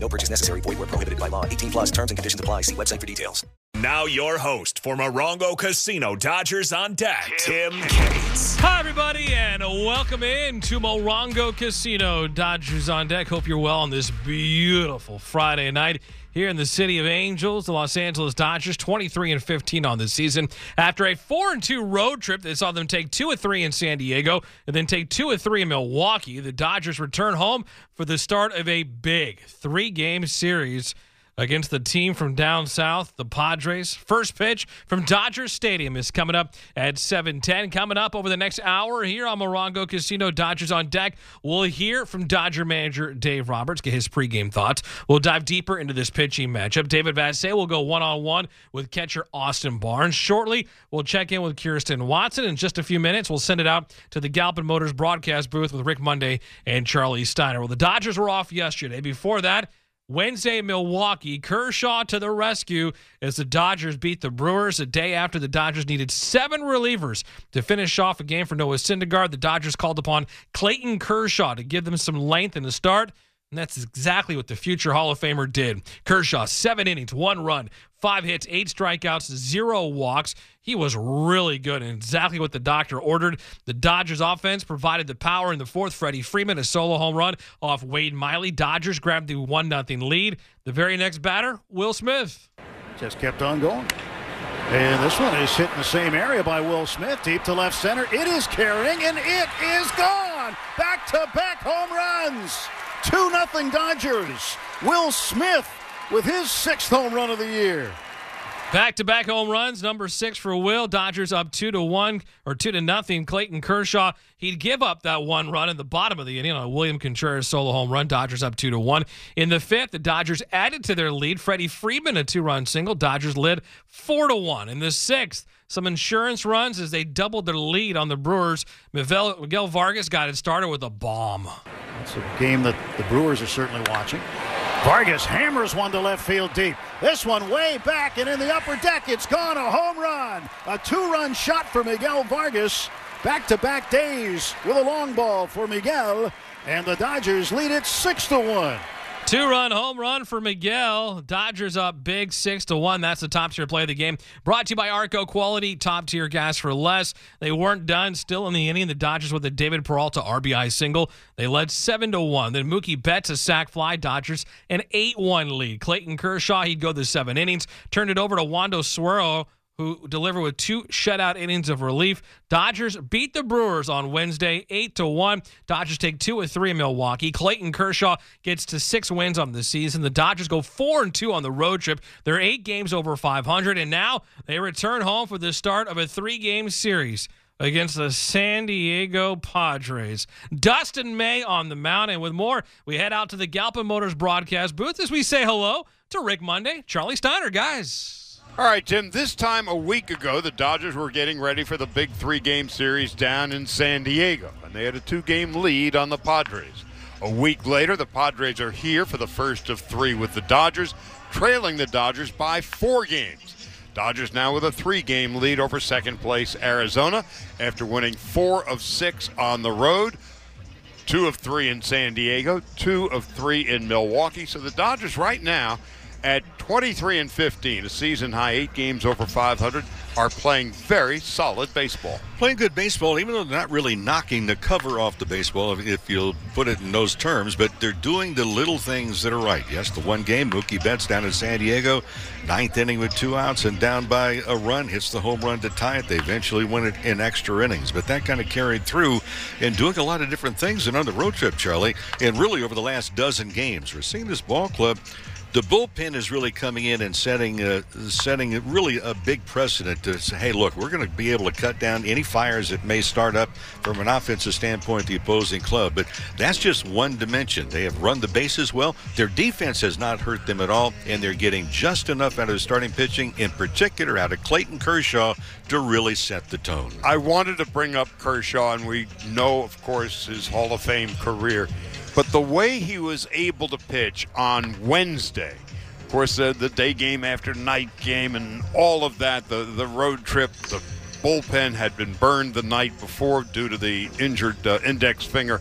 No purchase necessary. Void where prohibited by law. 18 plus terms and conditions apply. See website for details. Now your host for Morongo Casino Dodgers on deck, Tim Cates. Hi, everybody, and welcome in to Morongo Casino Dodgers on deck. Hope you're well on this beautiful Friday night here in the city of Angels. The Los Angeles Dodgers, 23 and 15 on the season. After a 4 and 2 road trip that saw them take 2 and 3 in San Diego and then take 2 and 3 in Milwaukee, the Dodgers return home for the start of a big three game series against the team from down south, the Padres. First pitch from Dodger Stadium is coming up at 7:10. Coming up over the next hour here on Morongo Casino, Dodgers on deck. We'll hear from Dodger manager Dave Roberts, get his pregame thoughts. We'll dive deeper into this pitching matchup. David Vassegh will go one-on-one with catcher Austin Barnes. Shortly, we'll check in with Kirsten Watson. In just a few minutes, we'll send it out to the Galpin Motors broadcast booth with Rick Monday and Charlie Steiner. Well, the Dodgers were off yesterday. Before that, Wednesday, Milwaukee, Kershaw to the rescue as the Dodgers beat the Brewers. A day after the Dodgers needed seven relievers to finish off a game for Noah Syndergaard, the Dodgers called upon Clayton Kershaw to give them some length in the start. And that's exactly what the future Hall of Famer did. Kershaw, seven innings, one run, five hits, eight strikeouts, zero walks. He was really good and exactly what the doctor ordered. The Dodgers offense provided the power in the fourth. Freddie Freeman, a solo home run off Wade Miley. Dodgers grabbed the 1 0 lead. The very next batter, Will Smith. Just kept on going. And this one is hit in the same area by Will Smith, deep to left center. It is carrying, and it is gone. Back to back home runs. 2 0 Dodgers. Will Smith with his sixth home run of the year. Back to back home runs, number six for Will. Dodgers up two to one or two to nothing. Clayton Kershaw, he'd give up that one run in the bottom of the inning on a William Contreras solo home run. Dodgers up two to one. In the fifth, the Dodgers added to their lead. Freddie Freeman, a two run single. Dodgers led four to one. In the sixth, some insurance runs as they doubled their lead on the Brewers. Miguel, Miguel Vargas got it started with a bomb. It's a game that the Brewers are certainly watching. Vargas hammers one to left field deep. This one way back and in the upper deck. It's gone. A home run. A two run shot for Miguel Vargas. Back to back days with a long ball for Miguel. And the Dodgers lead it 6 to 1. Two run home run for Miguel. Dodgers up big six to one. That's the top tier play of the game. Brought to you by Arco Quality, top tier gas for less. They weren't done. Still in the inning. The Dodgers with a David Peralta RBI single. They led seven to one. Then Mookie Betts a sac fly. Dodgers an eight one lead. Clayton Kershaw he'd go the seven innings. Turned it over to Wander Suero who delivered with two shutout innings of relief. Dodgers beat the Brewers on Wednesday, eight to one. Dodgers take two of three in Milwaukee. Clayton Kershaw gets to six wins on the season. The Dodgers go four and two on the road trip. They're eight games over 500, and now they return home for the start of a three-game series against the San Diego Padres. Dustin May on the mound, and with more, we head out to the Galpin Motors broadcast booth as we say hello to Rick Monday, Charlie Steiner, guys. All right, Tim, this time a week ago, the Dodgers were getting ready for the big three game series down in San Diego, and they had a two game lead on the Padres. A week later, the Padres are here for the first of three with the Dodgers, trailing the Dodgers by four games. Dodgers now with a three game lead over second place Arizona after winning four of six on the road. Two of three in San Diego, two of three in Milwaukee. So the Dodgers right now at 23 and 15, a season high, eight games over 500, are playing very solid baseball. Playing good baseball, even though they're not really knocking the cover off the baseball, if, you'll put it in those terms, but they're doing the little things that are right. Yes, the one game, Mookie Betts down in San Diego, ninth inning with two outs and down by a run, hits the home run to tie it. They eventually win it in extra innings, but that kind of carried through and doing a lot of different things and on the road trip, Charlie, and really over the last dozen games. We're seeing this ball club the bullpen is really coming in and setting uh, setting really a big precedent to say, hey, look, we're going to be able to cut down any fires that may start up from an offensive standpoint the opposing club. But that's just one dimension. They have run the bases well. Their defense has not hurt them at all, and they're getting just enough out of the starting pitching, in particular out of Clayton Kershaw, to really set the tone. I wanted to bring up Kershaw, and we know, of course, his Hall of Fame career. But the way he was able to pitch on Wednesday, of course, uh, the day game after night game and all of that, the, the road trip, the bullpen had been burned the night before due to the injured uh, index finger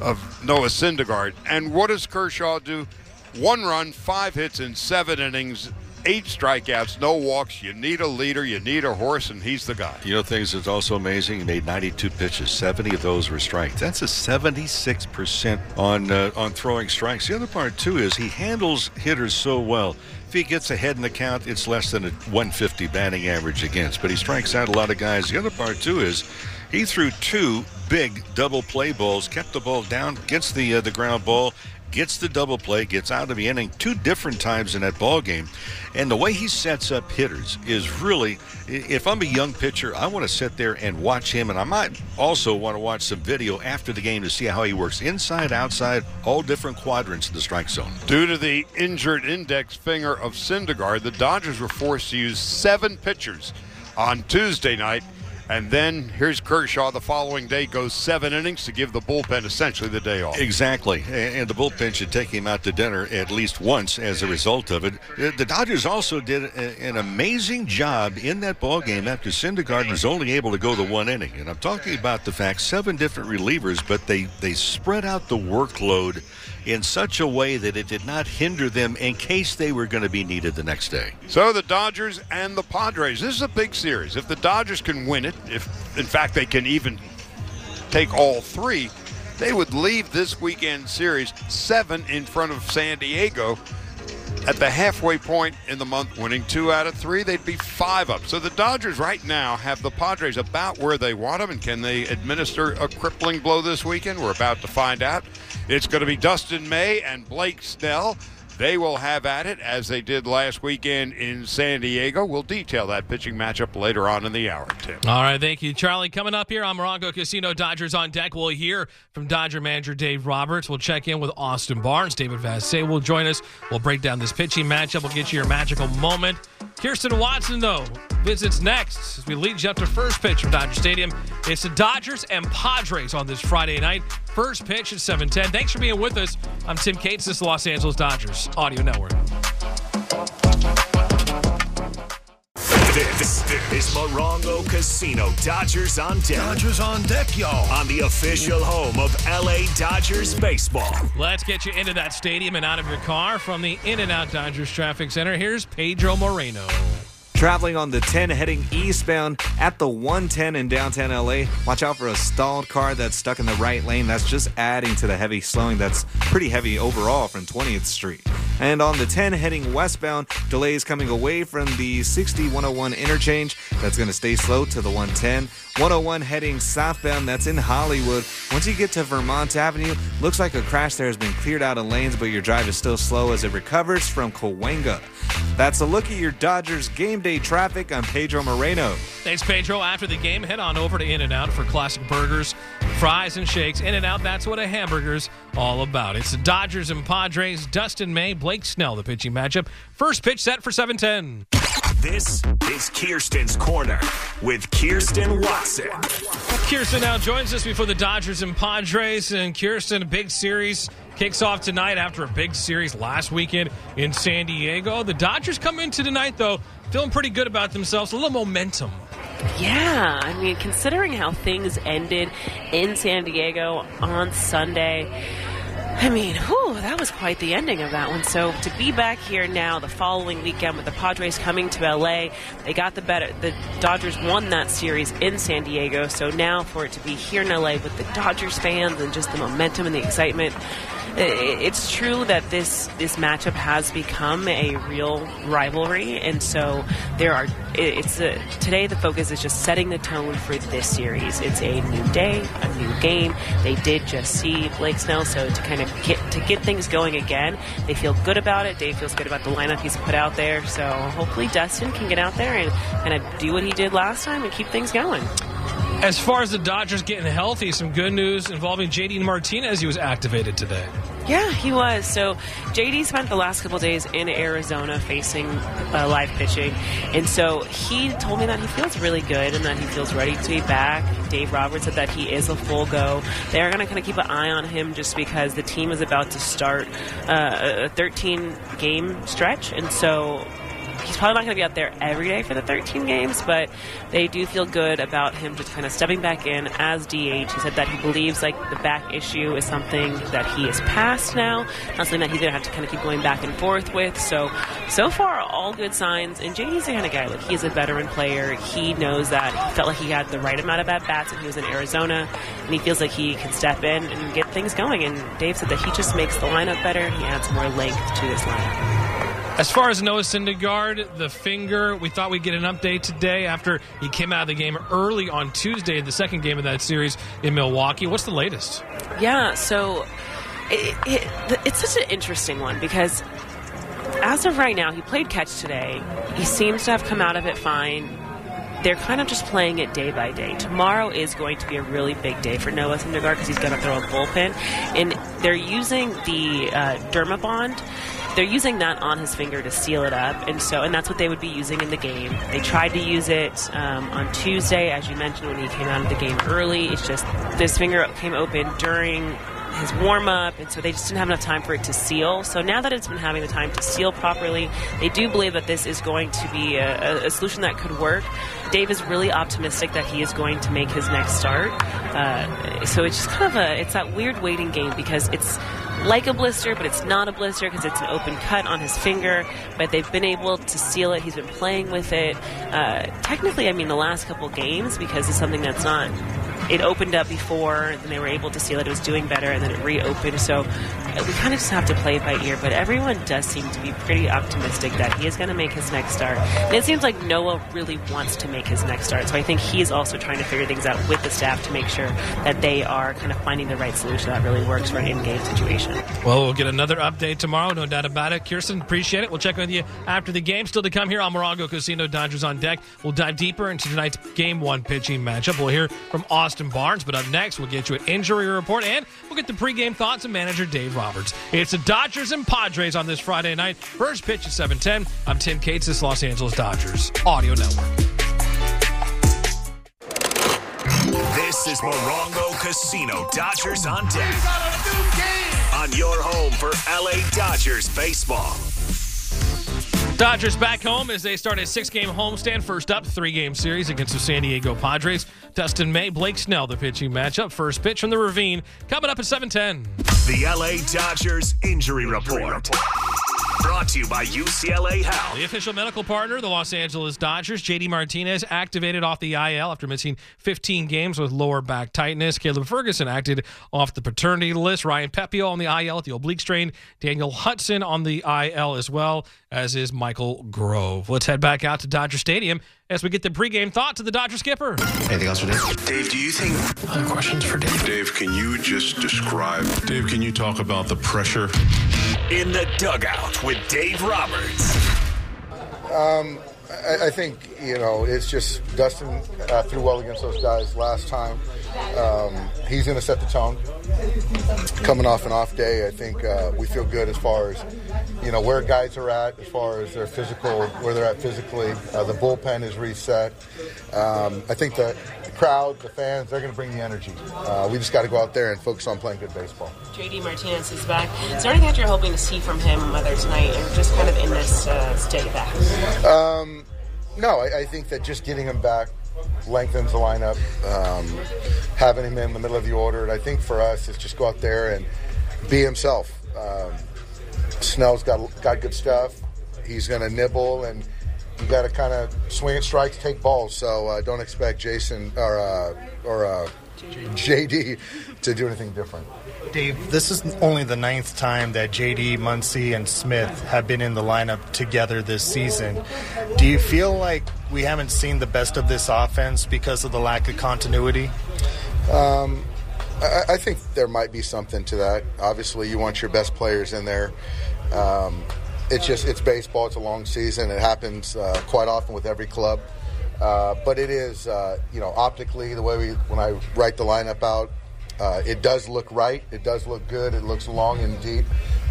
of Noah Syndergaard. And what does Kershaw do? One run, five hits in seven innings, eight strikeouts, no walks. You need a leader, you need a horse, and he's the guy. You know, things that's also amazing. He made 92 pitches. 70 of those were strikes. That's a 76 percent on uh, on throwing strikes. The other part too is he handles hitters so well. If he gets ahead in the count, it's less than a 150 batting average against. But he strikes out a lot of guys. The other part too is he threw two big double play balls, kept the ball down, gets the uh, the ground ball, gets the double play, gets out of the inning two different times in that ball game. And the way he sets up hitters is really, if I'm a young pitcher, I want to sit there and watch him. And I might also want to watch some video after the game to see how he works inside, outside, all different quadrants of the strike zone. Due to the injured index finger of Syndergaard, the Dodgers were forced to use seven pitchers on Tuesday night and then here's Kershaw the following day goes seven innings to give the bullpen essentially the day off. Exactly. And the bullpen should take him out to dinner at least once as a result of it. The Dodgers also did an amazing job in that ball game after Syndergaard was only able to go the one inning. And I'm talking about the fact seven different relievers, but they, they spread out the workload in such a way that it did not hinder them in case they were going to be needed the next day. So the Dodgers and the Padres. This is a big series. If the Dodgers can win it, if in fact they can even take all three, they would leave this weekend series seven in front of San Diego. At the halfway point in the month, winning two out of three, they'd be five up. So the Dodgers right now have the Padres about where they want them. And can they administer a crippling blow this weekend? We're about to find out. It's going to be Dustin May and Blake Snell. They will have at it as they did last weekend in San Diego. We'll detail that pitching matchup later on in the hour, Tim. All right, thank you, Charlie. Coming up here on Morongo Casino Dodgers on deck, we'll hear from Dodger manager Dave Roberts. We'll check in with Austin Barnes. David Vassegh will join us. We'll break down this pitching matchup. We'll get you your magical moment. Kirsten Watson, though, visits next as we lead you up to first pitch from Dodger Stadium. It's the Dodgers and Padres on this Friday night. First pitch at 7:10. Thanks for being with us. I'm Tim Cates. This is the Los Angeles Dodgers Audio Network. This, is Morongo Casino Dodgers on deck. Dodgers on deck, y'all. On the official home of LA Dodgers baseball. Let's get you into that stadium and out of your car from the In and Out Dodgers Traffic Center. Here's Pedro Moreno. Traveling on the 10 heading eastbound at the 110 in downtown LA. Watch out for a stalled car that's stuck in the right lane. That's just adding to the heavy slowing that's pretty heavy overall from 20th Street. And on the 10 heading westbound, delays coming away from the 60 101 interchange. That's going to stay slow to the 110. 101 heading southbound, that's in Hollywood. Once you get to Vermont Avenue, looks like a crash there has been cleared out of lanes, but your drive is still slow as it recovers from Cahuenga. That's a look at your Dodgers game day traffic. I'm Pedro Moreno. Thanks, Pedro. After the game, head on over to In N Out for classic burgers, fries, and shakes. In and Out, that's what a hamburger's all about. It's the Dodgers and Padres. Dustin May, Blake Snell, the pitching matchup. First pitch set for 710. This is Kirsten's Corner with Kirsten Watson. Kirsten now joins us before the Dodgers and Padres. And Kirsten, a big series kicks off tonight after a big series last weekend in San Diego. The Dodgers come into tonight, though, feeling pretty good about themselves, a little momentum. Yeah, I mean, considering how things ended in San Diego on Sunday. I mean, whew, that was quite the ending of that one. So to be back here now, the following weekend with the Padres coming to LA, they got the better. The Dodgers won that series in San Diego. So now for it to be here in LA with the Dodgers fans and just the momentum and the excitement, it's true that this this matchup has become a real rivalry, and so there are. It's a, today the focus is just setting the tone for this series. It's a new day, a new game. They did just see Blake Snell, so to kind of get to get things going again, they feel good about it. Dave feels good about the lineup he's put out there. So hopefully Dustin can get out there and kind of do what he did last time and keep things going. As far as the Dodgers getting healthy, some good news involving JD Martinez. He was activated today. Yeah, he was. So JD spent the last couple days in Arizona facing uh, live pitching, and so he told me that he feels really good and that he feels ready to be back. Dave Roberts said that he is a full go. They're going to kind of keep an eye on him just because the team is about to start uh, a 13 game stretch, and so he's probably not going to be out there every day for the 13 games, but they do feel good about him just kind of stepping back in as DH. He said that he believes like the back issue is something that he is past now, not something that he's going to have to kind of keep going back and forth with. So, so far, all good signs. And JD's the kind of guy, like, he's a veteran player. He knows that he felt like he had the right amount of at bats when he was in Arizona, and he feels like he can step in and get things going. And Dave said that he just makes the lineup better. He adds more length to this lineup. As far as Noah Syndergaard, the finger, we thought we'd get an update today after he came out of the game early on Tuesday, the second game of that series in Milwaukee. What's the latest? Yeah, so it, it, it's such an interesting one because as of right now, he played catch today. He seems to have come out of it fine. They're kind of just playing it day by day. Tomorrow is going to be a really big day for Noah Syndergaard because he's going to throw a bullpen, and they're using the uh, Dermabond. They're using that on his finger to seal it up, and so and that's what they would be using in the game. They tried to use it um, on Tuesday, as you mentioned, when he came out of the game early. It's just this finger came open during his warm up, and so they just didn't have enough time for it to seal. So now that it's been having the time to seal properly, they do believe that this is going to be a, a, solution that could work. Dave is really optimistic that he is going to make his next start. Uh, so it's just kind of a it's that weird waiting game because it's like a blister, but it's not a blister because it's an open cut on his finger. But they've been able to seal it. He's been playing with it. Uh, technically, I mean, the last couple games because it's something that's not. It opened up before, and they were able to seal it. It was doing better, and then it reopened. So uh, we kind of just have to play it by ear. But everyone does seem to be pretty optimistic that he is going to make his next start. And it seems like Noah really wants to make his next start. So I think he's also trying to figure things out with the staff to make sure that they are kind of finding the right solution that really works for an in-game situation. Well, we'll get another update tomorrow, no doubt about it. Kirsten, appreciate it. We'll check with you after the game. Still to come here on Morongo Casino Dodgers on deck. We'll dive deeper into tonight's game one pitching matchup. We'll hear from Austin Barnes, but up next, we'll get you an injury report and we'll get the pregame thoughts of manager Dave Roberts. It's the Dodgers and Padres on this Friday night. First pitch at 710. I'm Tim Cates, this Los Angeles Dodgers Audio Network. This is Morongo Casino Dodgers on deck. On your home for LA Dodgers baseball. Dodgers back home as they start a six game homestand. First up, three game series against the San Diego Padres. Dustin May, Blake Snell, the pitching matchup. First pitch from the Ravine coming up at 710. The LA Dodgers Injury Report. Brought to you by UCLA Health. The official medical partner, the Los Angeles Dodgers, JD Martinez, activated off the IL after missing 15 games with lower back tightness. Caleb Ferguson acted off the paternity list. Ryan Pepiot on the IL at the oblique strain. Daniel Hudson on the IL as well, as is Michael Grove. Let's head back out to Dodger Stadium as we get the pregame thoughts of the Dodger skipper. Anything else for Dave? Dave, do you think Other questions for Dave? Dave, can you just describe Dave, can you talk about the pressure? In the dugout with Dave Roberts. Um, I, I think you know it's just Dustin uh, threw well against those guys last time. Um, he's going to set the tone. Coming off an off day, I think uh, we feel good as far as you know where guys are at, as far as their physical, where they're at physically. Uh, the bullpen is reset. Um, I think the crowd, the fans, they're going to bring the energy. Uh, we just got to go out there and focus on playing good baseball. JD Martinez is back. Is there anything that you're hoping to see from him, whether tonight or just kind of in this uh, stay back? Um, no, I, I think that just getting him back lengthens the lineup, um, having him in the middle of the order. And I think for us, it's just go out there and be himself. Um, Snell's got got good stuff. He's going to nibble, and you got to kind of swing at strikes, take balls. So uh, don't expect Jason or uh, or uh, JD to do anything different. Dave, this is only the ninth time that JD, Muncy, and Smith have been in the lineup together this season. Do you feel like we haven't seen the best of this offense because of the lack of continuity? Um, I, I think there might be something to that. Obviously, you want your best players in there. Um, it's just it's baseball. It's a long season. It happens uh, quite often with every club. Uh, but it is, uh, you know, optically the way we when I write the lineup out, uh, it does look right. It does look good. It looks long and deep.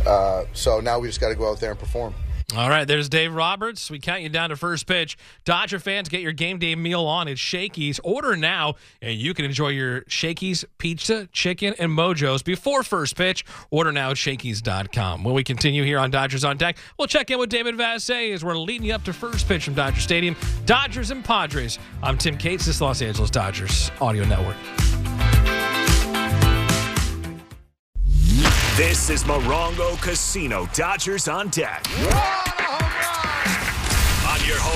Uh, so now we just got to go out there and perform. All right, there's Dave Roberts. We count you down to first pitch. Dodger fans, get your game day meal on at Shakey's. Order now, and you can enjoy your Shakey's pizza, chicken, and mojos before first pitch. Order now at Shakey's.com. When we continue here on Dodgers on Deck, we'll check in with David Vassegh as we're leading up to first pitch from Dodger Stadium. Dodgers and Padres. I'm Tim Cates, this Los Angeles Dodgers Audio Network. This is Morongo Casino Dodgers on deck. Your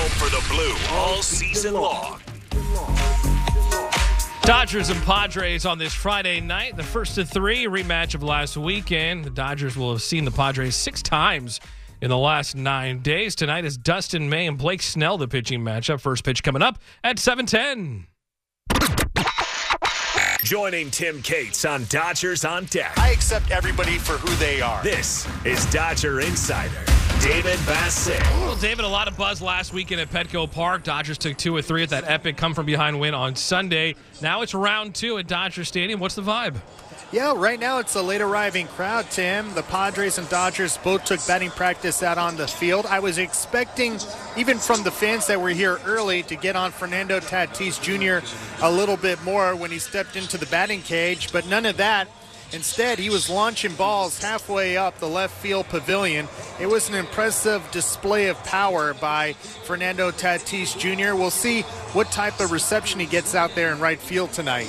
home for the blue all season long. Dodgers and Padres on this Friday night. The first of three rematch of last weekend. The Dodgers will have seen the Padres six times in the last nine days. Tonight is Dustin May and Blake Snell, the pitching matchup. First pitch coming up at 710. Joining Tim Cates on Dodgers on deck. I accept everybody for who they are. This is Dodger Insider, David Vassegh. Well, David, a lot of buzz last weekend at Petco Park. Dodgers took two or three at that epic come from behind win on Sunday. Now it's round two at Dodger Stadium. What's the vibe? Yeah, right now it's a late arriving crowd, Tim. The Padres and Dodgers both took batting practice out on the field. I was expecting, even from the fans that were here early, to get on Fernando Tatis Jr. a little bit more when he stepped into the batting cage, but none of that. Instead, he was launching balls halfway up the left field pavilion. It was an impressive display of power by Fernando Tatis Jr. We'll see what type of reception he gets out there in right field tonight.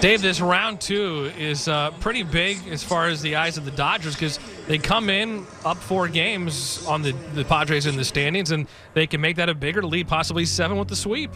Dave, this round two is uh, pretty big as far as the eyes of the Dodgers because they come in up four games on the, the Padres in the standings, and they can make that a bigger lead, possibly seven with the sweep.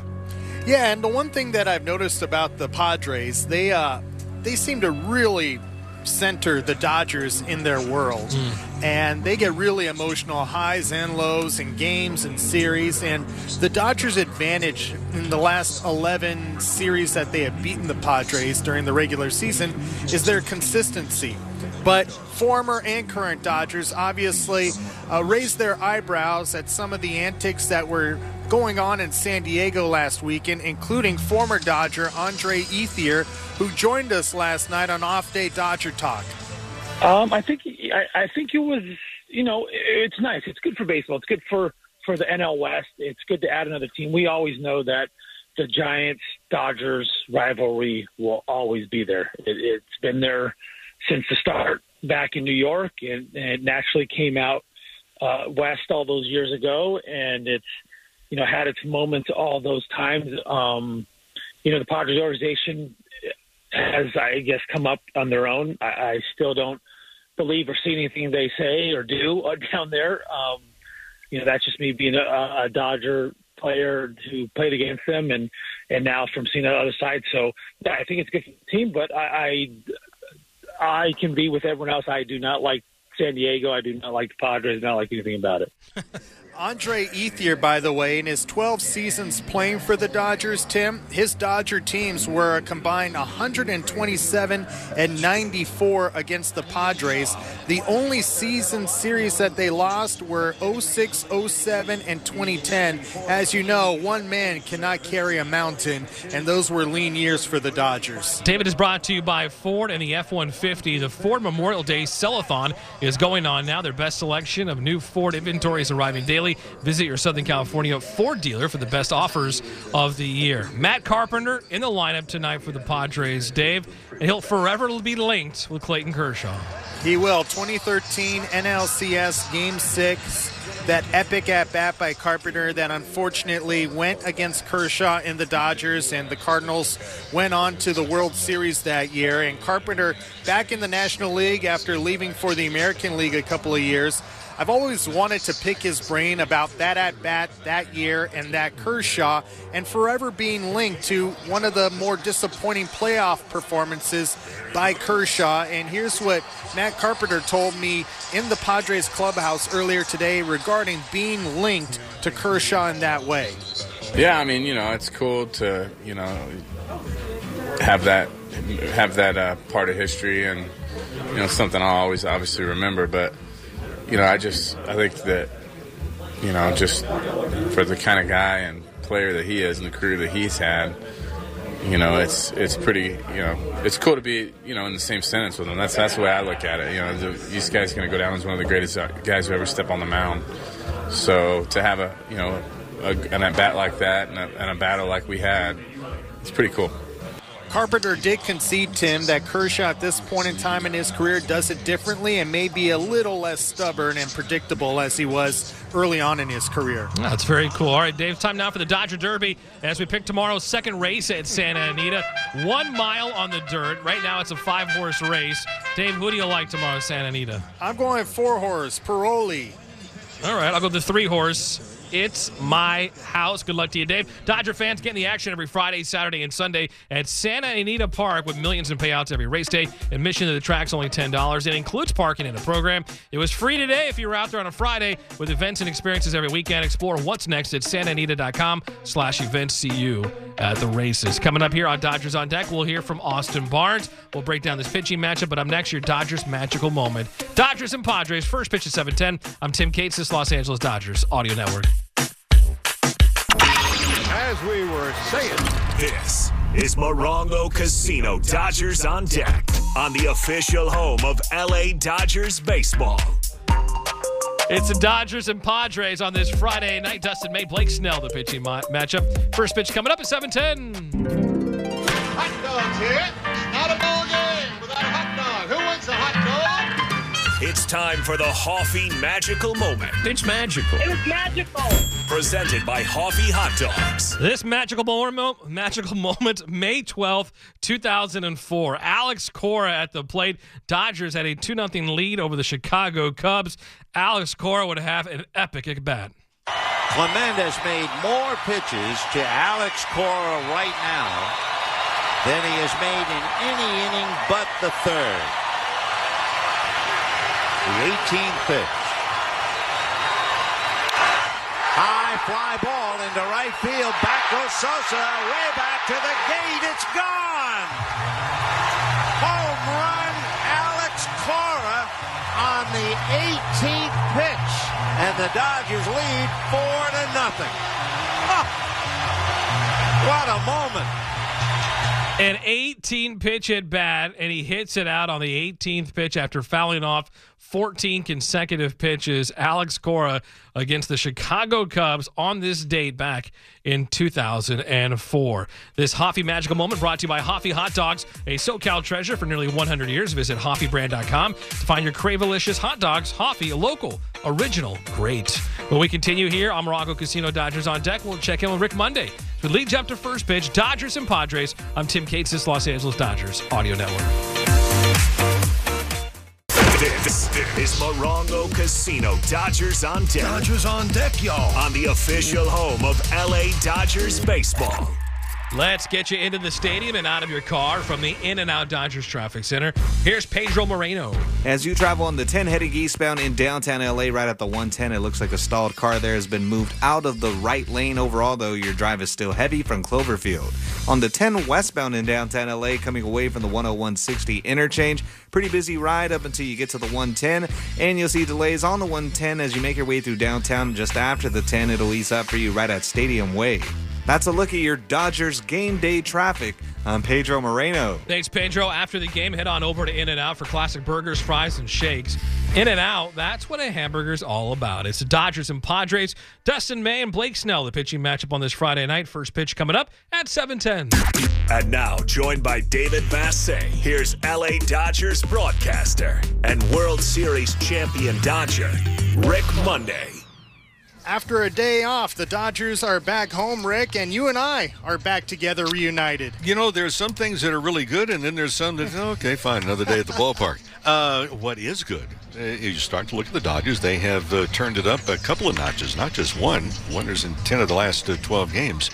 Yeah, and the one thing that I've noticed about the Padres, they uh, they seem to really center the Dodgers in their world. Mm. And they get really emotional highs and lows in games and series. And the Dodgers' advantage in the last 11 series that they have beaten the Padres during the regular season is their consistency. But former and current Dodgers obviously uh, raised their eyebrows at some of the antics that were going on in San Diego last weekend, including former Dodger Andre Ethier, who joined us last night on Off Day Dodger Talk. Um, I think I, I think it was you know it's nice. It's good for baseball. It's good for for the NL West. It's good to add another team. We always know that the Giants Dodgers rivalry will always be there. It, it's been there since the start back in New York, and, and it naturally came out uh, west all those years ago, and it's you know had its moments all those times. Um, you know the Padres organization has, I guess, come up on their own. I, I still don't believe or see anything they say or do down there. Um, you know, that's just me being a, a Dodger player who played against them and and now from seeing the other side. So yeah, I think it's good for the team, but I, I can be with everyone else. I do not like San Diego. I do not like the Padres. I don't like anything about it. Andre Ethier, by the way, in his 12 seasons playing for the Dodgers, Tim, his Dodger teams were a combined 127 and 94 against the Padres. The only season series that they lost were 06, 07, and 2010. As you know, one man cannot carry a mountain, and those were lean years for the Dodgers. David is brought to you by Ford and the F 150. The Ford Memorial Day Sellathon is going on now. Their best selection of new Ford inventory is arriving daily. Visit your Southern California Ford dealer for the best offers of the year. Matt Carpenter in the lineup tonight for the Padres, Dave, and he'll forever be linked with Clayton Kershaw. He will. 2013 NLCS Game 6. That epic at bat by Carpenter that unfortunately went against Kershaw in the Dodgers, and the Cardinals went on to the World Series that year. And Carpenter back in the National League after leaving for the American League a couple of years. I've always wanted to pick his brain about that at bat that year and that Kershaw, and forever being linked to one of the more disappointing playoff performances by Kershaw. And here's what Matt Carpenter told me in the Padres clubhouse earlier today regarding being linked to Kershaw in that way. Yeah, I mean, you know, it's cool to, you know, have that have that uh, part of history and you know something I'll always obviously remember. But you know, I just I think that you know just for the kind of guy and player that he is and the career that he's had, you know, it's it's pretty you know it's cool to be you know in the same sentence with him. That's that's the way I look at it. You know, the, these guys going to go down as one of the greatest guys who ever step on the mound. So to have a you know a, an at bat like that and a, and a battle like we had, it's pretty cool. Carpenter did concede, Tim, that Kershaw at this point in time in his career does it differently and may be a little less stubborn and predictable as he was early on in his career. That's very cool. All right, Dave, time now for the Dodger Derby as we pick tomorrow's second race at Santa Anita. One mile on the dirt. Right now it's a five horse race. Dave, who do you like tomorrow, Santa Anita? I'm going four horse, Paroli. All right, I'll go the three horse. It's my house. Good luck to you, Dave. Dodger fans getting the action every Friday, Saturday, and Sunday at Santa Anita Park with millions in payouts every race day. Admission to the track's only $10. It includes parking in the program. It was free today if you were out there on a Friday with events and experiences every weekend. Explore what's next at santaanita.com slash events. See you at the races. Coming up here on Dodgers on Deck, we'll hear from Austin Barnes. We'll break down this pitching matchup, but up next, your Dodgers magical moment. Dodgers and Padres, first pitch at 710. I'm Tim Cates, this Los Angeles Dodgers Audio Network. As we were saying, This is Morongo Casino Dodgers on Deck on the official home of LA Dodgers baseball. It's the Dodgers and Padres on this Friday night. Dustin May, Blake Snell, the pitching ma- matchup. First pitch coming up at 710. Hot dogs here. It's time for the Hoffy Magical Moment. It's magical. It was magical. Presented by Hoffy Hot Dogs. This magical moment, magical moment, May 12th, 2004. Alex Cora at the plate. Dodgers had a 2 0 lead over the Chicago Cubs. Alex Cora would have an epic at bat. Clement has made more pitches to Alex Cora right now than he has made in any inning but the third. The 18th pitch. High fly ball into right field. Back goes Sosa. Way back to the gate. It's gone. Home run, Alex Cora on the 18th pitch. And the Dodgers lead four to nothing. Oh, what a moment. An 18 pitch at bat, and he hits it out on the 18th pitch after fouling off 14 consecutive pitches. Alex Cora against the Chicago Cubs on this date back in 2004. This Hoffy magical moment brought to you by Hoffy Hot Dogs, a SoCal treasure for nearly 100 years. Visit HoffyBrand.com to find your cravelicious hot dogs. Hoffy, local, original, great. When we continue here on Morongo Casino Dodgers on deck, we'll check in with Rick Monday. So lead up to first pitch, Dodgers and Padres. I'm Tim Cates, this Los Angeles Dodgers Audio Network. This is Morongo Casino Dodgers on Deck. Dodgers on deck, y'all. On the official home of LA Dodgers baseball. Let's get you into the stadium and out of your car from the In and Out Dodgers Traffic Center. Here's Pedro Moreno. As you travel on the 10 heading eastbound in downtown LA, right at the 110, it looks like a stalled car there has been moved out of the right lane. Overall, though, your drive is still heavy from Cloverfield. On the 10 westbound in downtown LA, coming away from the 10160 interchange, pretty busy ride up until you get to the 110, and you'll see delays on the 110 as you make your way through downtown. Just after the 10, it'll ease up for you right at Stadium Way. That's a look at your Dodgers game day traffic. I'm Pedro Moreno. Thanks, Pedro. After the game, head on over to In and Out for classic burgers, fries, and shakes. In and Out, that's what a hamburger's all about. It's the Dodgers and Padres. Dustin May and Blake Snell, the pitching matchup on this Friday night. First pitch coming up at 7:10. And now, joined by David Vassegh, here's LA Dodgers broadcaster and World Series champion Dodger, Rick Monday. After a day off, the Dodgers are back home, Rick, and you and I are back together reunited. You know, there's some things that are really good, and then there's some that, okay, fine, another day at the ballpark. Uh, what is good? Uh, you start to look at the Dodgers. They have uh, turned it up a couple of notches, not just one. Wonders in 10 of the last uh, 12 games.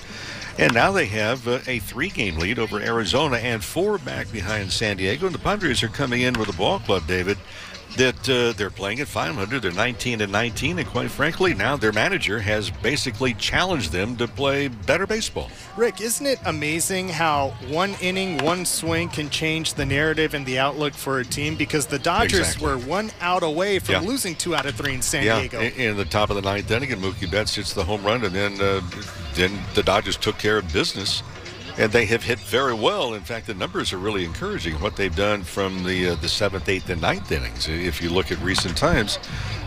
And now they have uh, a three game lead over Arizona and four back behind San Diego. And the Padres are coming in with a ball club, David, that uh, they're playing at 500. They're 19 and 19. And quite frankly, now their manager has basically challenged them to play better baseball. Rick, isn't it amazing how one inning, one swing can change the narrative and the outlook for a team? Because the Dodgers Exactly. were one out away from Yeah. losing two out of three in San yeah, Diego. in, in the top of the ninth inning, and Mookie Betts hits the home run, and then uh, then the Dodgers took care of business, and they have hit very well. In fact, the numbers are really encouraging. What they've done from the uh, the seventh, eighth, and ninth innings. If you look at recent times,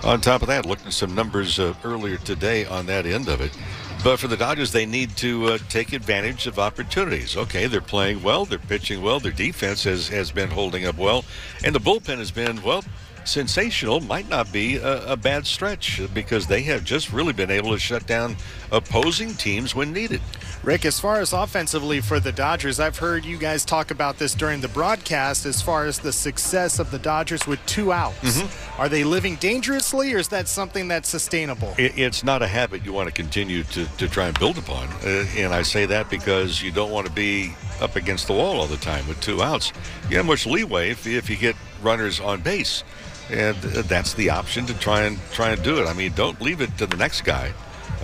on top of that, looking at some numbers uh, earlier today on that end of it. But for the Dodgers, they need to uh, take advantage of opportunities. Okay, they're playing well, they're pitching well, their defense has, has been holding up well, and the bullpen has been, well, sensational. Might not be a, a bad stretch because they have just really been able to shut down opposing teams when needed. Rick, as far as offensively for the Dodgers, I've heard you guys talk about this during the broadcast as far as the success of the Dodgers with two outs. Mm-hmm. Are they living dangerously or is that something that's sustainable? It, it's not a habit you want to continue to, to try and build upon. Uh, and I say that because you don't want to be up against the wall all the time with two outs. You have much leeway if, if you get runners on base. And uh, that's the option to try and try and do it. I mean, don't leave it to the next guy.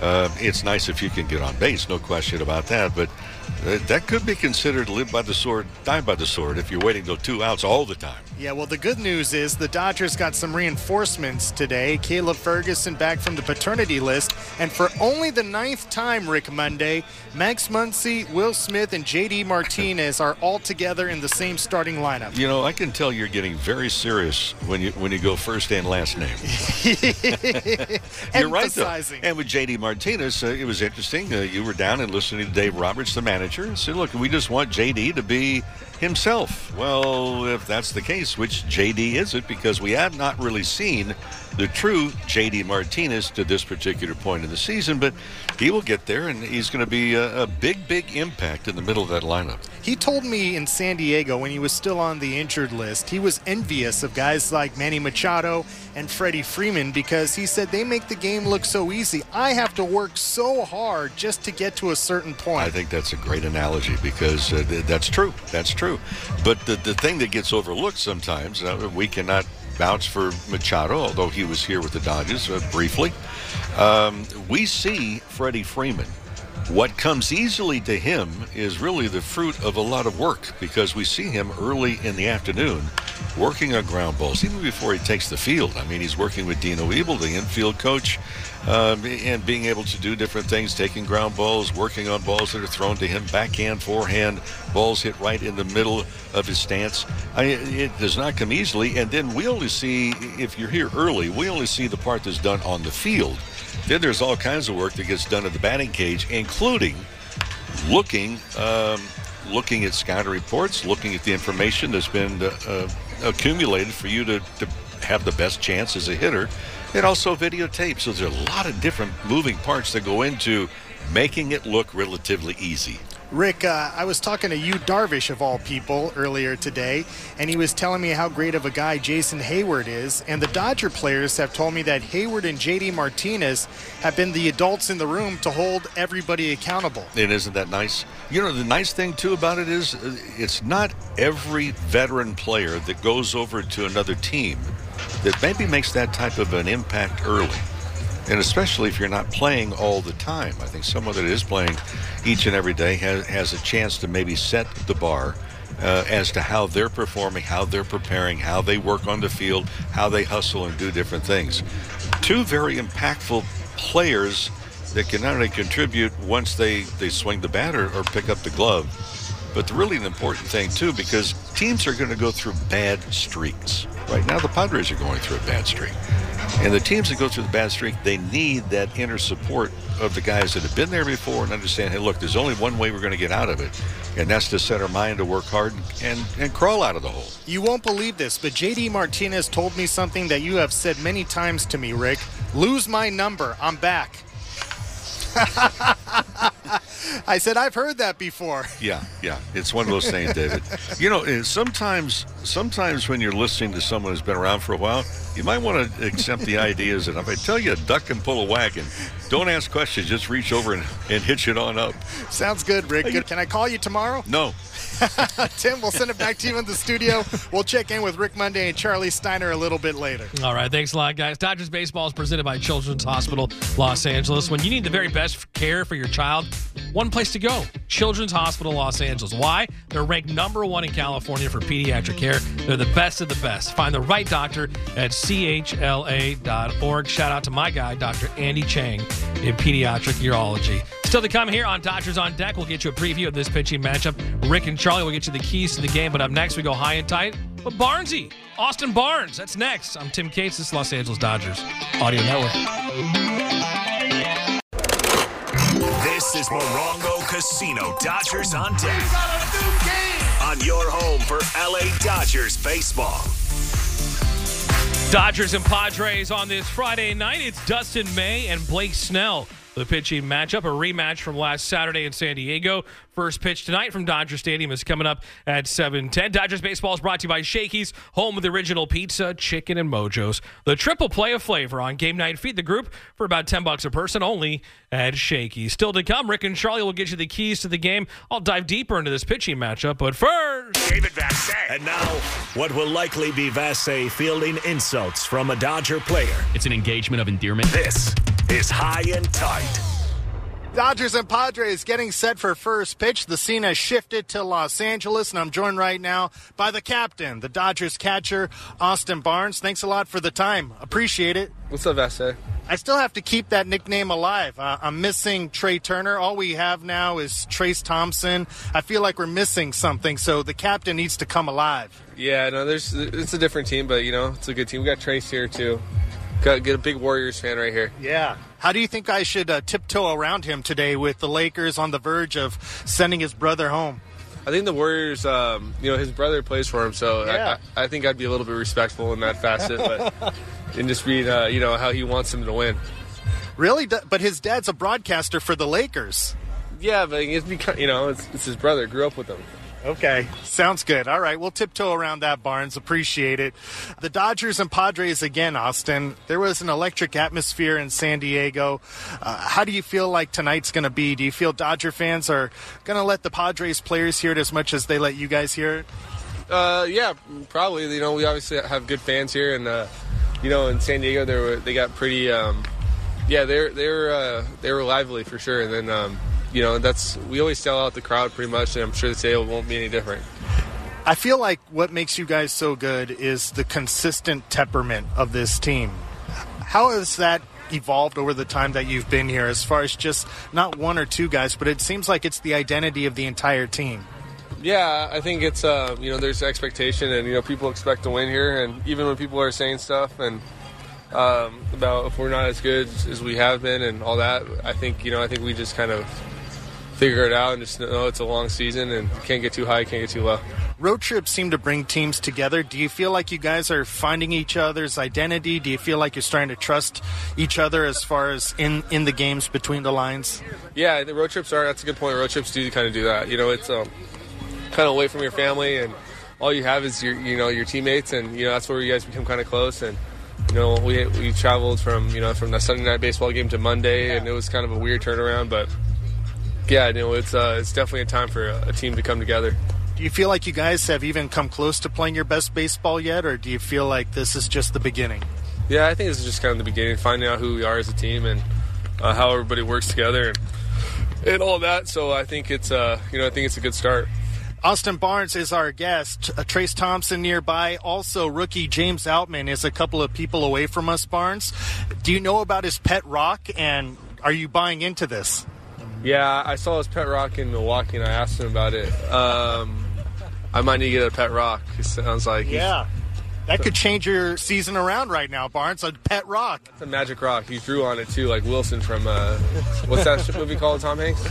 Uh, it's nice if you can get on base, no question about that. But that could be considered live by the sword, die by the sword if you're waiting till two outs all the time. Yeah, well, the good news is the Dodgers got some reinforcements today. Caleb Ferguson back from the paternity list. And for only the ninth time, Rick Monday, Max Muncy, Will Smith, and JD Martinez are all together in the same starting lineup. You know, I can tell you're getting very serious when you when you go first and last name. You're right, though. And with JD Martinez, uh, it was interesting. Uh, you were down and listening to Dave Roberts, the manager, and said, "Look, we just want JD to be himself." Well, if that's the case, which JD is it? Because we have not really seen the true JD Martinez to this particular point in the season, but he will get there, and he's going to be a, a big, big impact in the middle of that lineup. He told me in San Diego when he was still on the injured list, he was envious of guys like Manny Machado and Freddie Freeman because he said they make the game look so easy. I have to work so hard just to get to a certain point. I think that's a great analogy because uh, th- that's true. That's true. But the, the thing that gets overlooked sometimes, uh, we cannot vouch for Machado, although he was here with the Dodgers uh, briefly. Um, we see Freddie Freeman. What comes easily to him is really the fruit of a lot of work because we see him early in the afternoon working on ground balls, even before he takes the field. I mean, he's working with Dino Ebel, the infield coach, um, and being able to do different things, taking ground balls, working on balls that are thrown to him, backhand, forehand, balls hit right in the middle of his stance. I, it does not come easily. And then we only see, if you're here early, we only see the part that's done on the field. Then there's all kinds of work that gets done at the batting cage, including looking um, looking at scouting reports, looking at the information that's been uh, uh, accumulated for you to, to have the best chance as a hitter, and also videotape. So there's a lot of different moving parts that go into making it look relatively easy. Rick, uh, I was talking to Yu Darvish, of all people, earlier today, and he was telling me how great of a guy Jason Heyward is. And the Dodger players have told me that Heyward and JD Martinez have been the adults in the room to hold everybody accountable. And isn't that nice? You know, the nice thing too about it is uh, it's not every veteran player that goes over to another team that maybe makes that type of an impact early. And especially if you're not playing all the time. I think someone that is playing each and every day has, has a chance to maybe set the bar uh, as to how they're performing, how they're preparing, how they work on the field, how they hustle and do different things. Two very impactful players that can not only contribute once they, they swing the bat or, or pick up the glove, but really an important thing too, because teams are going to go through bad streaks. Right now, the Padres are going through a bad streak. And the teams that go through the bad streak, they need that inner support of the guys that have been there before and understand, hey, look, there's only one way we're going to get out of it, and that's to set our mind to work hard and, and crawl out of the hole. You won't believe this, but JD Martinez told me something that you have said many times to me, Rick. Lose my number. I'm back. I said I've heard that before. Yeah, yeah, it's one of those things, David. You know, eh, sometimes, sometimes when you're listening to someone who's been around for a while, you might want to accept the ideas. And if I tell you a duck can pull a wagon, don't ask questions. Just reach over and, and hitch it on up. Sounds good, Rick. Good. Can I call you tomorrow? No. Tim, we'll send it back to you in the studio. We'll check in with Rick Monday and Charlie Steiner a little bit later. All right, thanks a lot, guys. Dodgers baseball is presented by Children's Hospital Los Angeles. When you need the very best care for your child, one place to go Children's Hospital Los Angeles. Why? They're ranked number one in California for pediatric care. They're the best of the best. Find the right doctor at chla.org. Shout out to my guy, Dr. Andy Chang, in pediatric urology. Still to come here on Dodgers on Deck, we'll get you a preview of this pitching matchup. Rick and Charlie will get you the keys to the game, but up next we go high and tight. But Barnesy, Austin Barnes, that's next. I'm Tim Cates, this is Los Angeles Dodgers Audio Network. This is Morongo Casino Dodgers on deck. On your home for LA Dodgers baseball. Dodgers and Padres on this Friday night. It's Dustin May and Blake Snell. The pitching matchup, a rematch from last Saturday in San Diego. First pitch tonight from Dodger Stadium is coming up at 7:10. Dodgers baseball is brought to you by Shakey's, home of the original pizza, chicken, and mojos. The triple play of flavor on game night. Feed the group for about 10 bucks a person only at Shakey's. Still to come, Rick and Charlie will get you the keys to the game. I'll dive deeper into this pitching matchup, but first, David Vassegh. And now, what will likely be Vassegh fielding insults from a Dodger player. It's an engagement of endearment. This is high and tight. Dodgers and Padres getting set for first pitch. The scene has shifted to Los Angeles, and I'm joined right now by the captain, the Dodgers catcher, Austin Barnes. Thanks a lot for the time. Appreciate it. What's up, Vassegh? I still have to keep that nickname alive. Uh, I'm missing Trea Turner. All we have now is Trayce Thompson. I feel like we're missing something, so the captain needs to come alive. Yeah, no, there's it's a different team, but you know it's a good team. We got Trayce here too. Got get a big Warriors fan right here. Yeah. How do you think I should uh, tiptoe around him today with the Lakers on the verge of sending his brother home? I think the Warriors, um, you know, his brother plays for him, so Yeah. I, I, think I'd be a little bit respectful in that facet, but and just being, uh, you know, how he wants him to win. Really? But his dad's a broadcaster for the Lakers. Yeah, but it's because you know it's, it's his brother. Grew up with him. Okay, sounds good. All right, we'll tiptoe around that, Barnes. Appreciate it. The Dodgers and Padres again, Austin. There was an electric atmosphere in San Diego. Uh, how do you feel like tonight's going to be? Do you feel Dodger fans are going to let the Padres players hear it as much as they let you guys hear it? Uh, yeah, probably. You know, we obviously have good fans here, and uh, you know, in San Diego, they were they got pretty. Um, yeah, they're they were uh, they were lively for sure. And then um, you know, that's we always sell out the crowd pretty much, and I'm sure the sale won't be any different. I feel like what makes you guys so good is the consistent temperament of this team. How has that evolved over the time that you've been here as far as just not one or two guys, but it seems like it's the identity of the entire team? Yeah, I think it's uh, you know there's expectation, and you know people expect to win here, and even when people are saying stuff and um, about if we're not as good as we have been and all that, I think you know I think we just kind of figure it out and just know it's a long season and can't get too high, can't get too low. Road trips seem to bring teams together. Do you feel like you guys are finding each other's identity? Do you feel like you're starting to trust each other as far as in, in the games between the lines? Yeah, the road trips are. That's a good point. Road trips do kind of do that. You know, it's um, kind of away from your family, and all you have is your, you know, your teammates, and you know that's where you guys become kind of close. And you know, we we traveled from you know from the Sunday night baseball game to Monday, and it was kind of a weird turnaround, but yeah, you know, it's uh, it's definitely a time for a, a team to come together. Do you feel like you guys have even come close to playing your best baseball yet, or do you feel like this is just the beginning? Yeah, I think this is just kind of the beginning, finding out who we are as a team and uh, how everybody works together and and all that. So I think it's uh, you know I think it's a good start. Austin Barnes is our guest. Uh, Trayce Thompson nearby. Also, rookie James Outman is a couple of people away from us, Barnes. Do you know about his pet rock, and are you buying into this? Yeah, I saw his pet rock in Milwaukee, and I asked him about it. Um, I might need to get a pet rock. It sounds like Yeah. That could change your season around right now, Barnes. A pet rock. It's a magic rock. He drew on it too, like Wilson from uh, what's that movie called? Tom Hanks.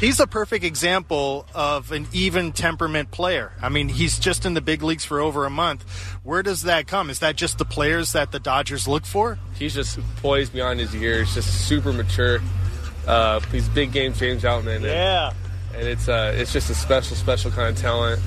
He's a perfect example of an even temperament player. I mean, he's just in the big leagues for over a month. Where does that come? Is that just the players that the Dodgers look for? He's just poised beyond his years, just super mature. Uh, he's big game James Outman. And, Yeah. and it's uh, it's just a special, special kind of talent,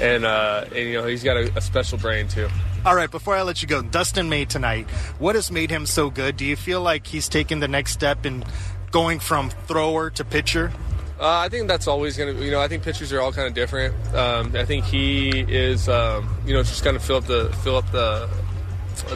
and uh, and you know he's got a, a special brain too. All right, before I let you go, Dustin May tonight, what has made him so good? Do you feel like he's taken the next step in going from thrower to pitcher? Uh, I think that's always going to, you know, I think pitchers are all kind of different. Um, I think he is, um, you know, just kind of fill up the fill up the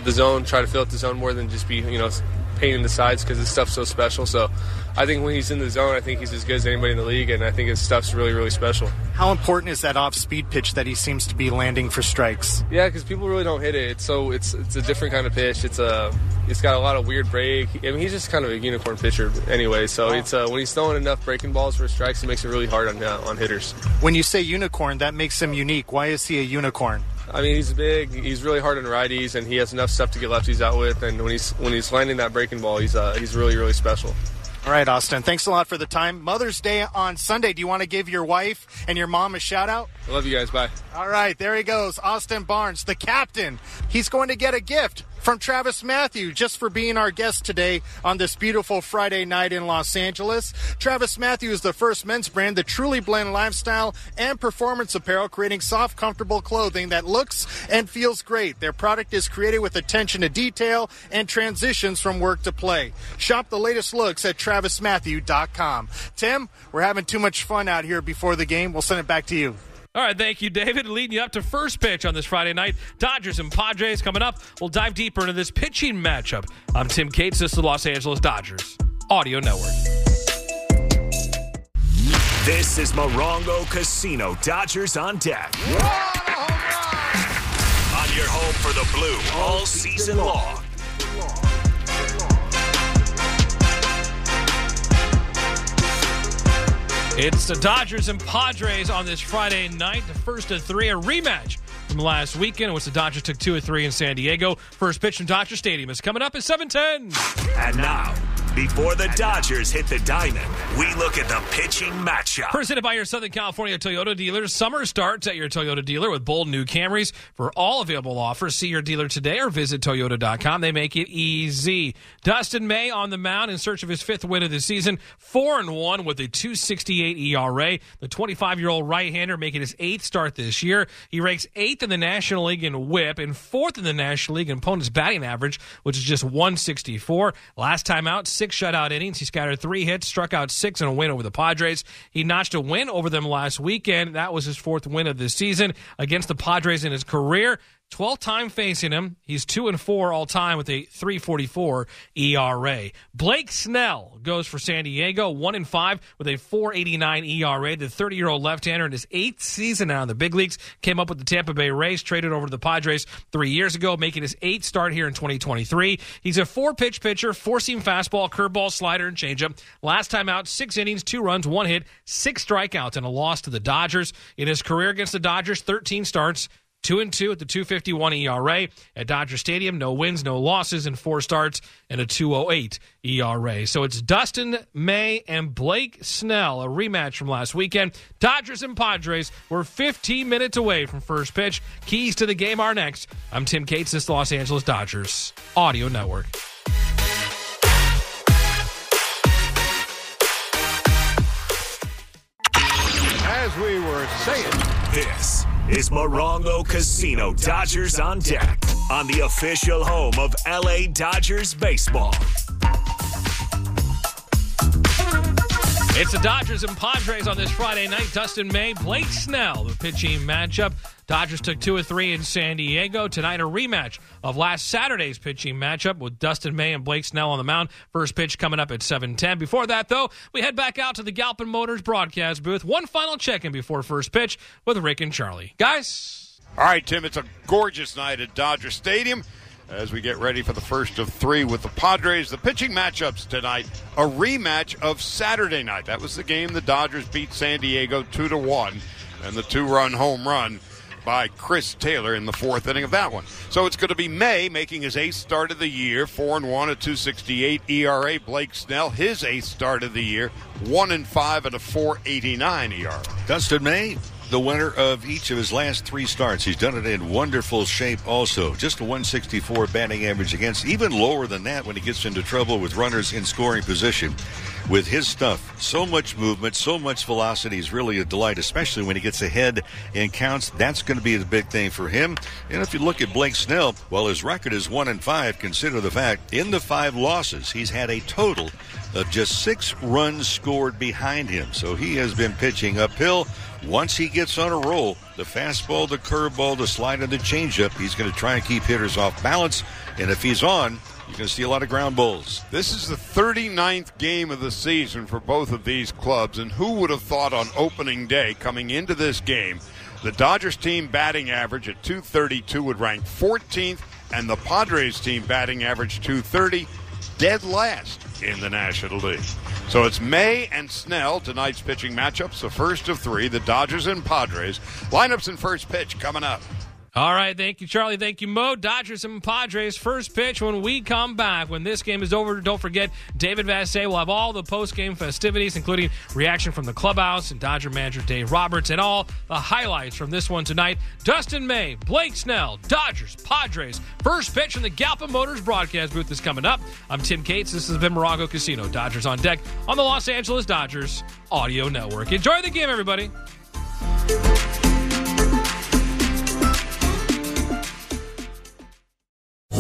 the zone, try to fill up the zone more than just be, you know, painting the sides because his stuff's so special. So I think when he's in the zone, I think he's as good as anybody in the league, and I think his stuff's really, really special. How important is that off-speed pitch that he seems to be landing for strikes? Yeah, because people really don't hit it. It's so it's it's a different kind of pitch. It's a it's got a lot of weird break. I mean, he's just kind of a unicorn pitcher anyway. So it's uh, when he's throwing enough breaking balls for strikes, it makes it really hard on uh, on hitters. When you say unicorn, that makes him unique. Why is he a unicorn? I mean, he's big. He's really hard on righties, and he has enough stuff to get lefties out with. And when he's when he's landing that breaking ball, he's uh, he's really really special. All right, Austin. Thanks a lot for the time. Mother's Day on Sunday. Do you want to give your wife and your mom a shout out? I love you guys. Bye. All right, there he goes. Austin Barnes, the captain. He's going to get a gift from TravisMathew just for being our guest today on this beautiful Friday night in Los Angeles. TravisMathew is the first men's brand that truly blend lifestyle and performance apparel, creating soft, comfortable clothing that looks and feels great. Their product is created with attention to detail and transitions from work to play. Shop the latest looks at travismathew.com. Tim, we're having too much fun out here before the game. We'll send it back to you. All right, thank you, David. Leading you up to first pitch on this Friday night. Dodgers and Padres coming up. We'll dive deeper into this pitching matchup. I'm Tim Cates. This is the Los Angeles Dodgers Audio Network. This is Morongo Casino Dodgers on deck. On your home for the blue all season long. It's the Dodgers and Padres on this Friday night. The first of three, a rematch from last weekend, in which the Dodgers took two of three in San Diego. First pitch from Dodger Stadium is coming up at 710. And now, before the Dodgers hit the diamond, we look at the pitching matchup. Presented by your Southern California Toyota dealers. Summer starts at your Toyota dealer with bold new Camrys. For all available offers, see your dealer today or visit Toyota.com. They make it easy. Dustin May on the mound in search of his fifth win of the season. 4 and 1 with a 268 ERA. The 25 year old right hander making his eighth start this year. He ranks eighth in the National League in WHIP and fourth in the National League in opponent's batting average, which is just 164. Last time out, six shutout innings. He scattered three hits, struck out six and a win over the Padres. He notched a win over them last weekend. That was his fourth win of the season against the Padres in his career. 12th time facing him. He's 2 and 4 all time with a 344 ERA. Blake Snell goes for San Diego, 1 and 5 with a 489 ERA. The 30 year old left hander in his eighth season now in the big leagues came up with the Tampa Bay Rays, traded over to the Padres three years ago, making his eighth start here in 2023. He's a four pitch pitcher, four seam fastball, curveball, slider, and changeup. Last time out, six innings, two runs, one hit, six strikeouts, and a loss to the Dodgers. In his career against the Dodgers, 13 starts. Two and two at the 251 ERA at Dodger Stadium. No wins, no losses in four starts and a 208 ERA. So it's Dustin May and Blake Snell, a rematch from last weekend. Dodgers and Padres were 15 minutes away from first pitch. Keys to the game are next. I'm Tim Cates, this is the Los Angeles Dodgers Audio Network. As we were saying, This is Morongo Casino Dodgers on deck on the official home of LA Dodgers baseball. It's the Dodgers and Padres on this Friday night. Dustin May, Blake Snell, the pitching matchup. Dodgers took two of three in San Diego. Tonight, a rematch of last Saturday's pitching matchup with Dustin May and Blake Snell on the mound. First pitch coming up at 7:10. Before that, though, we head back out to the Galpin Motors broadcast booth. One final check-in before first pitch with Rick and Charlie. Guys. All right, Tim, it's a gorgeous night at Dodger Stadium as we get ready for the first of three with the Padres. The pitching matchups tonight, a rematch of Saturday night. That was the game the Dodgers beat San Diego 2 to 1 and the two-run home run by Chris Taylor in the fourth inning of that one. So it's going to be May making his eighth start of the year, 4 and 1 at 268 ERA. Blake Snell, his eighth start of the year, 1 and 5 at a 489 ERA. Dustin May, the winner of each of his last three starts. He's done it in wonderful shape also. Just a 164 batting average against, even lower than that when he gets into trouble with runners in scoring position. with his stuff. So much movement, so much velocity is really a delight, especially when he gets ahead and counts. That's going to be the big thing for him. And if you look at Blake Snell, well, his record is one and five. Consider the fact in the five losses, he's had a total of just six runs scored behind him. So he has been pitching uphill. Once he gets on a roll, the fastball, the curveball, the slide, and the changeup, he's going to try and keep hitters off balance. And if he's on, you're going to see a lot of ground balls. This is the 39th game of the season for both of these clubs, and who would have thought on opening day coming into this game, the Dodgers team batting average at 232 would rank 14th, and the Padres team batting average 230 dead last in the National League. So it's May and Snell tonight's pitching matchups, the first of three, the Dodgers and Padres. Lineups and first pitch coming up. All right, thank you, Charlie. Thank you, Mo. Dodgers and Padres first pitch when we come back. When this game is over, don't forget David Vassegh will have all the post-game festivities, including reaction from the clubhouse and Dodger manager Dave Roberts, and all the highlights from this one tonight. Dustin May, Blake Snell, Dodgers, Padres. First pitch in the Galpin Motors broadcast booth is coming up. I'm Tim Cates. This has been Morongo Casino. Dodgers on deck on the Los Angeles Dodgers Audio Network. Enjoy the game, everybody.